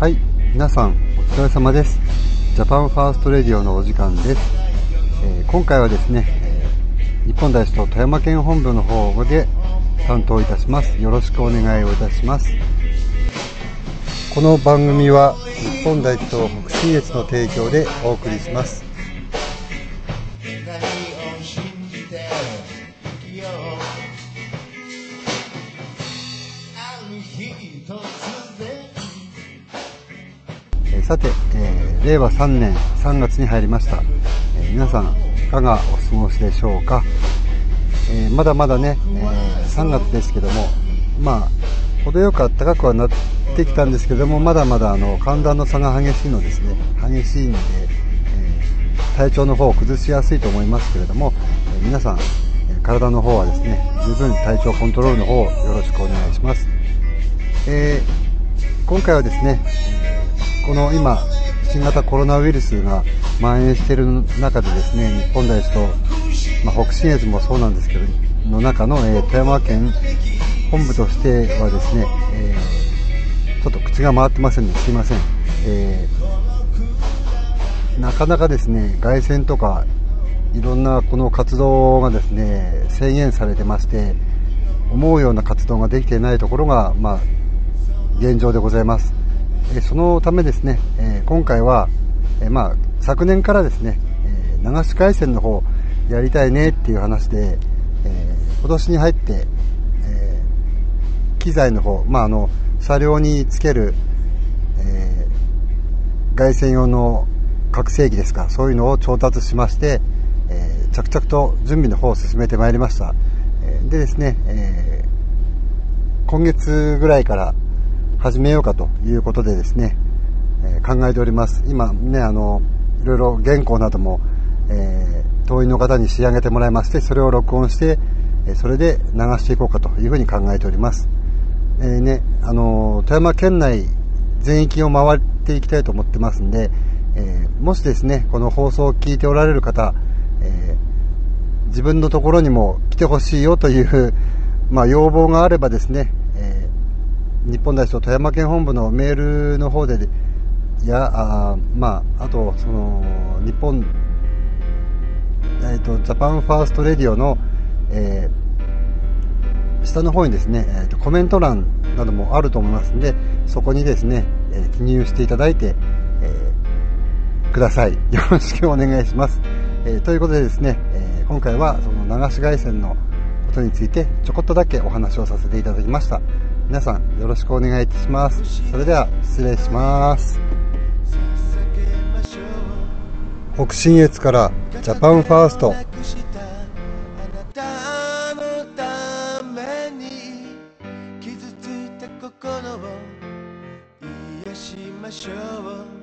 はい皆さんお疲れ様です。ジャパンファーストレディオのお時間です、えー今回はですね、えー日本第一党富山県本部の方で担当いたします。よろしくお願いをいたします。この番組は日本第一党北信越の提供でお送りします。えさて、えー令和3年3月に入りました、えー皆さんいかがお過ごしでしょうか、えーまだまだね、え3月ですけどもまあ程よく暖かくはなってきたんですけどもまだまだあの寒暖の差が激しいのですね激しいので、え体調の方を崩しやすいと思いますけれども、え皆さん、体の方はですね十分体調コントロールの方をよろしくお願いします、え今回はですねこの今、新型コロナウイルスが蔓延している中でですね、日本大使と、まあ、北信越もそうなんですけど、の中の、えー富山県本部としてはですね、えーちょっと口が回ってませんのね、すいません。えーなかなかですね、外線とか、いろんなこの活動がですね、制限されてまして、思うような活動ができていないところが、まあ、現状でございます。そのためですね、え今回は、えまあ、昨年からですね、え流し回線の方やりたいねっていう話で、え今年に入って、え機材の方、まあ、あの車両につける、えー外線用の拡声器ですかそういうのを調達しまして、え着々と準備の方を進めてまいりました、えでですね、え今月ぐらいから始めようかということでですね、えー考えております。今ねあのいろいろ原稿なども、えー党員の方に仕上げてもらいましてそれを録音して、それで流していこうかというふうに考えております、えーねあの富山県内全域を回っていきたいと思ってますんで、えーもしですねこの放送を聞いておられる方、えー自分のところにも来てほしいよという、まあ、要望があればですね、日本第一党富山県本部のメールの方でやあまああとその日本えーとジャパンファーストレディオの、えー下の方にですね、えーとコメント欄などもあると思いますのでそこにですね、えー記入していただいて、えーください。よろしくお願いします。えーということでですね、えー今回はその流し外線のことについてちょこっとだけお話をさせていただきました。皆さんよろしくお願いいたします。それでは失礼します。北信越からジャパンファースト。あなたのために傷ついた心を癒しましょう